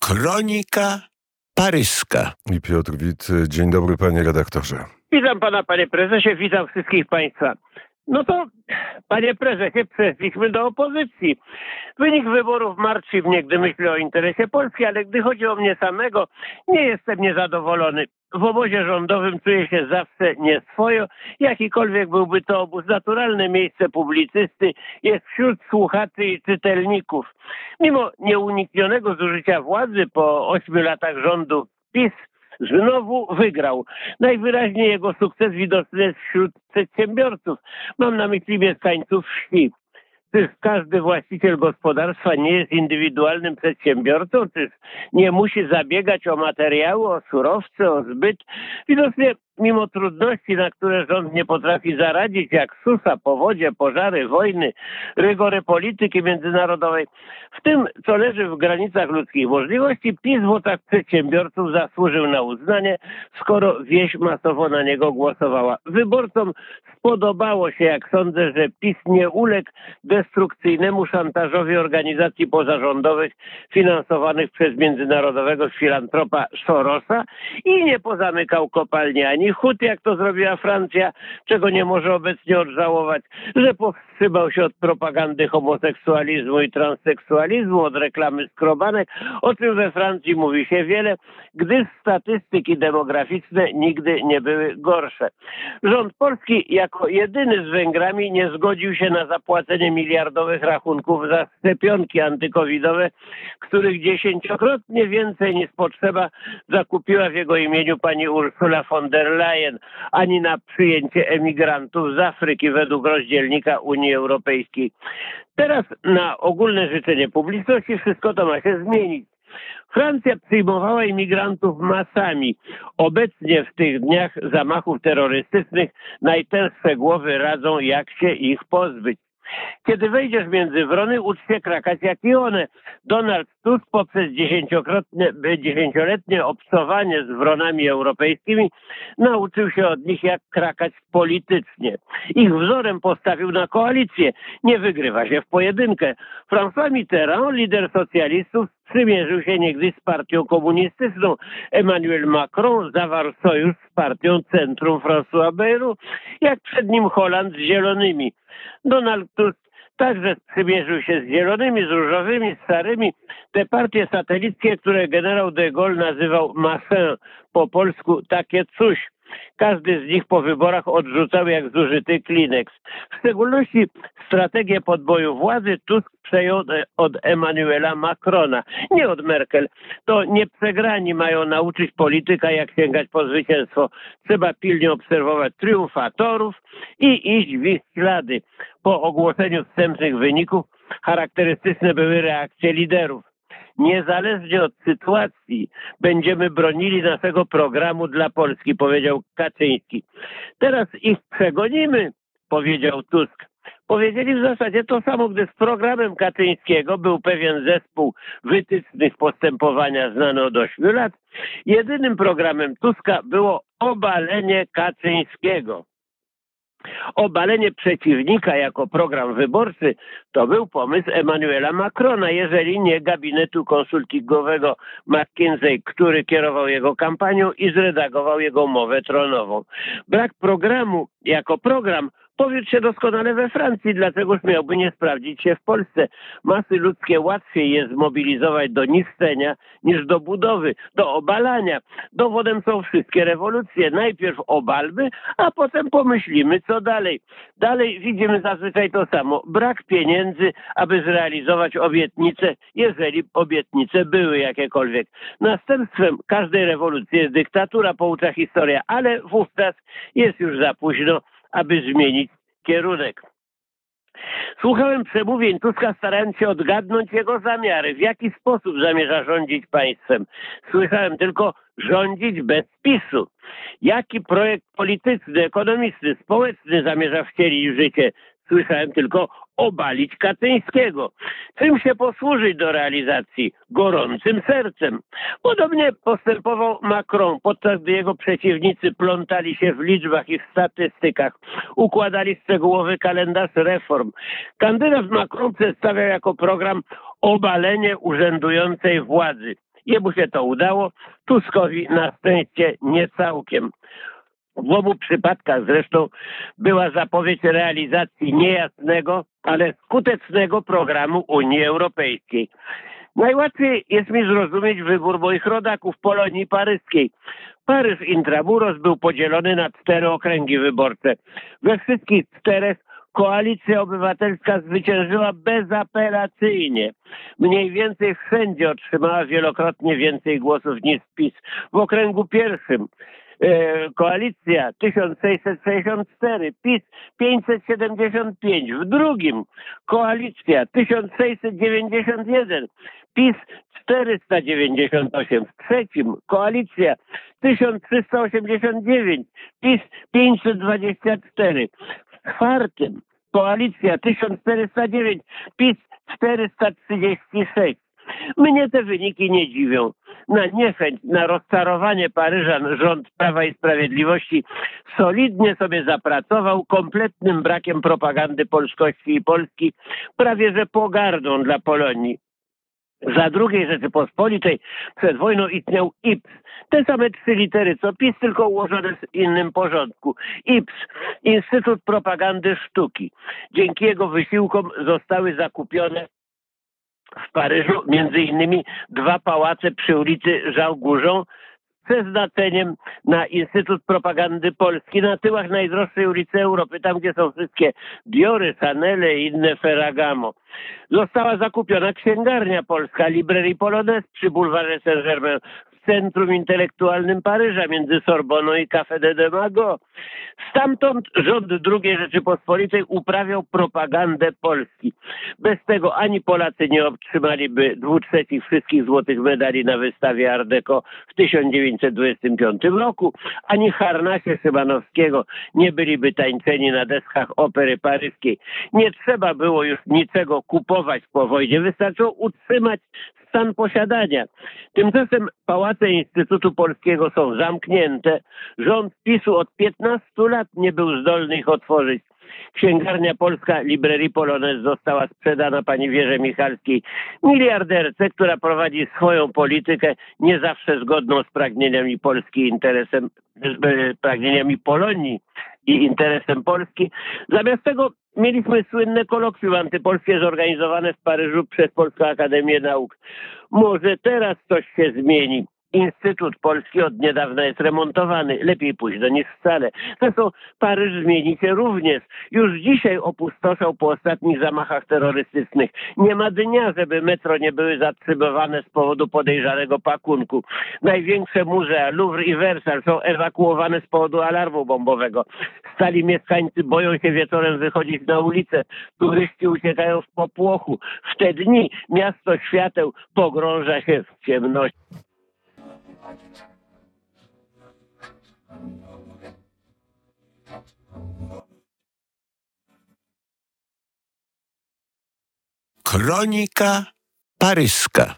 Kronika paryska. I Piotr Wit, dzień dobry panie redaktorze. Witam pana, panie prezesie, witam wszystkich państwa. No to, panie prezesie, przeszliśmy do opozycji. Wynik wyborów martwi mnie, gdy myślę o interesie Polski, ale gdy chodzi o mnie samego, nie jestem niezadowolony. W obozie rządowym czuję się zawsze nieswojo. Jakikolwiek byłby to obóz, naturalne miejsce publicysty jest wśród słuchaczy i czytelników. Mimo nieuniknionego zużycia władzy po ośmiu latach rządu PiS, znowu wygrał. Najwyraźniej jego sukces widoczny jest wśród przedsiębiorców. Mam na myśli mieszkańców wsi. Czyż każdy właściciel gospodarstwa nie jest indywidualnym przedsiębiorcą? Czyż nie musi zabiegać o materiały, o surowce, o zbyt? Widocznie mimo trudności, na które rząd nie potrafi zaradzić, jak susza, powodzie, pożary, wojny, rygory polityki międzynarodowej, w tym, co leży w granicach ludzkich możliwości, PiS w oczach przedsiębiorców zasłużył na uznanie, skoro wieś masowo na niego głosowała. Wyborcom spodobało się, jak sądzę, że PiS nie uległ destrukcyjnemu szantażowi organizacji pozarządowych finansowanych przez międzynarodowego filantropa Sorosa i nie pozamykał kopalni ani chód, jak to zrobiła Francja, czego nie może obecnie odżałować, że powstrzymał się od propagandy homoseksualizmu i transseksualizmu, od reklamy skrobanek, o czym we Francji mówi się wiele, gdyż statystyki demograficzne nigdy nie były gorsze. Rząd polski jako jedyny z Węgrami nie zgodził się na zapłacenie miliardowych rachunków za szczepionki antykowidowe, których dziesięciokrotnie więcej niż potrzeba zakupiła w jego imieniu pani Ursula von der Leyen, ani na przyjęcie emigrantów z Afryki według rozdzielnika Unii Europejskiej. Teraz na ogólne życzenie publiczności wszystko to ma się zmienić. Francja przyjmowała imigrantów masami. Obecnie w tych dniach zamachów terrorystycznych najtęższe głowy radzą, jak się ich pozbyć. Kiedy wejdziesz między wrony, ucz się krakać jak i one. Donald Tusk poprzez dziesięcioletnie obcowanie z wronami europejskimi nauczył się od nich jak krakać politycznie. Ich wzorem postawił na koalicję. Nie wygrywa się w pojedynkę. François Mitterrand, lider socjalistów, przymierzył się niegdyś z partią komunistyczną. Emmanuel Macron zawarł sojusz z partią Centrum François Bayrou, jak przed nim Holand z Zielonymi. Donald Tusk także przymierzył się z zielonymi, z różowymi, z starymi. Te partie satelickie, które generał de Gaulle nazywał massin, po polsku takie coś. Każdy z nich po wyborach odrzucał jak zużyty Kleenex. W szczególności strategię podboju władzy Tusk przejął od Emmanuela Macrona, nie od Merkel. To nie przegrani mają nauczyć polityka, jak sięgać po zwycięstwo. Trzeba pilnie obserwować triumfatorów i iść w ich ślady. Po ogłoszeniu wstępnych wyników charakterystyczne były reakcje liderów niezależnie od sytuacji będziemy bronili naszego programu dla Polski, powiedział Kaczyński. Teraz ich przegonimy, powiedział Tusk. Powiedzieli w zasadzie to samo, gdy z programem Kaczyńskiego był pewien zespół wytycznych postępowania znany od 8 lat. Jedynym programem Tuska było obalenie Kaczyńskiego. Obalenie przeciwnika jako program wyborczy to był pomysł Emmanuela Macrona, jeżeli nie gabinetu konsultingowego McKinsey, który kierował jego kampanią i zredagował jego mowę tronową. Brak programu jako program Powiedz się doskonale we Francji, dlaczego miałby nie sprawdzić się w Polsce. Masy ludzkie łatwiej jest zmobilizować do niszczenia niż do budowy, do obalania. Dowodem są wszystkie rewolucje. Najpierw obalmy, a potem pomyślimy, co dalej. Dalej widzimy zazwyczaj to samo. Brak pieniędzy, aby zrealizować obietnice, jeżeli obietnice były jakiekolwiek. Następstwem każdej rewolucji jest dyktatura, poucza historia, ale wówczas jest już za późno aby zmienić kierunek. Słuchałem przemówień Tuska, starając się odgadnąć jego zamiary, w jaki sposób zamierza rządzić państwem. Słyszałem tylko rządzić bez PiSu. Jaki projekt polityczny, ekonomiczny, społeczny zamierza wcielić w życie? Słyszałem tylko obalić Kaczyńskiego. Czym się posłużyć do realizacji? Gorącym sercem. Podobnie postępował Macron, podczas gdy jego przeciwnicy plątali się w liczbach i w statystykach, układali szczegółowy kalendarz reform. Kandydat Macron przedstawiał jako program obalenie urzędującej władzy. Jemu się to udało, Tuskowi na szczęście nie całkiem. W obu przypadkach zresztą była zapowiedź realizacji niejasnego, ale skutecznego programu Unii Europejskiej. Najłatwiej jest mi zrozumieć wybór moich rodaków Polonii Paryskiej. Paryż Intramuros był podzielony na cztery okręgi wyborcze. We wszystkich czterech Koalicja Obywatelska zwyciężyła bezapelacyjnie. Mniej więcej wszędzie otrzymała wielokrotnie więcej głosów niż PiS. W okręgu pierwszym koalicja 1664, PiS 575, w drugim koalicja 1691, PiS 498, w trzecim koalicja 1389, PiS 524, w czwartym koalicja 1409, PiS 436. Mnie te wyniki nie dziwią. Na niechęć, na rozczarowanie Paryżan rząd Prawa i Sprawiedliwości solidnie sobie zapracował kompletnym brakiem propagandy polskości i Polski, prawie że pogardą dla Polonii. Za drugiej Rzeczypospolitej przed wojną istniał IPS. Te same trzy litery co PiS, tylko ułożone w innym porządku. IPS, Instytut Propagandy Sztuki. Dzięki jego wysiłkom zostały zakupione w Paryżu. Między innymi dwa pałace przy ulicy Żałgórzą przeznaczeniem na Instytut Propagandy Polski. Na tyłach najdroższej ulicy Europy, tam gdzie są wszystkie Diory, Chanele i inne Ferragamo. Została zakupiona księgarnia polska Librairie Polonaise przy bulwarze Saint-Germain centrum intelektualnym Paryża między Sorboną i Café de Demago. Stamtąd rząd II Rzeczypospolitej uprawiał propagandę Polski. Bez tego ani Polacy nie otrzymaliby dwóch trzecich wszystkich złotych medali na wystawie Art Deco w 1925 roku, ani Harnasie Szymanowskiego nie byliby tańczeni na deskach opery paryskiej. Nie trzeba było już niczego kupować po wojnie, wystarczyło utrzymać stan posiadania. Tymczasem pałace Instytutu Polskiego są zamknięte. Rząd PiSu od 15 lat nie był zdolny ich otworzyć. Księgarnia Polska Librairie Polonaise została sprzedana pani Wierze Michalskiej, miliarderce, która prowadzi swoją politykę nie zawsze zgodną z pragnieniami Polski, interesem, z pragnieniami Polonii i interesem Polski. Zamiast tego mieliśmy słynne kolokwium antypolskie zorganizowane w Paryżu przez Polską Akademię Nauk. Może teraz coś się zmieni. Instytut Polski od niedawna jest remontowany. Lepiej późno niż wcale. Zresztą Paryż zmieni się również. Już dzisiaj opustoszał po ostatnich zamachach terrorystycznych. Nie ma dnia, żeby metro nie były zatrzymywane z powodu podejrzanego pakunku. Największe muzea, Louvre i Versailles są ewakuowane z powodu alarmu bombowego. Stali mieszkańcy boją się wieczorem wychodzić na ulicę. Turyści uciekają w popłochu. W te dni miasto świateł pogrąża się w ciemności. Kronika paryska.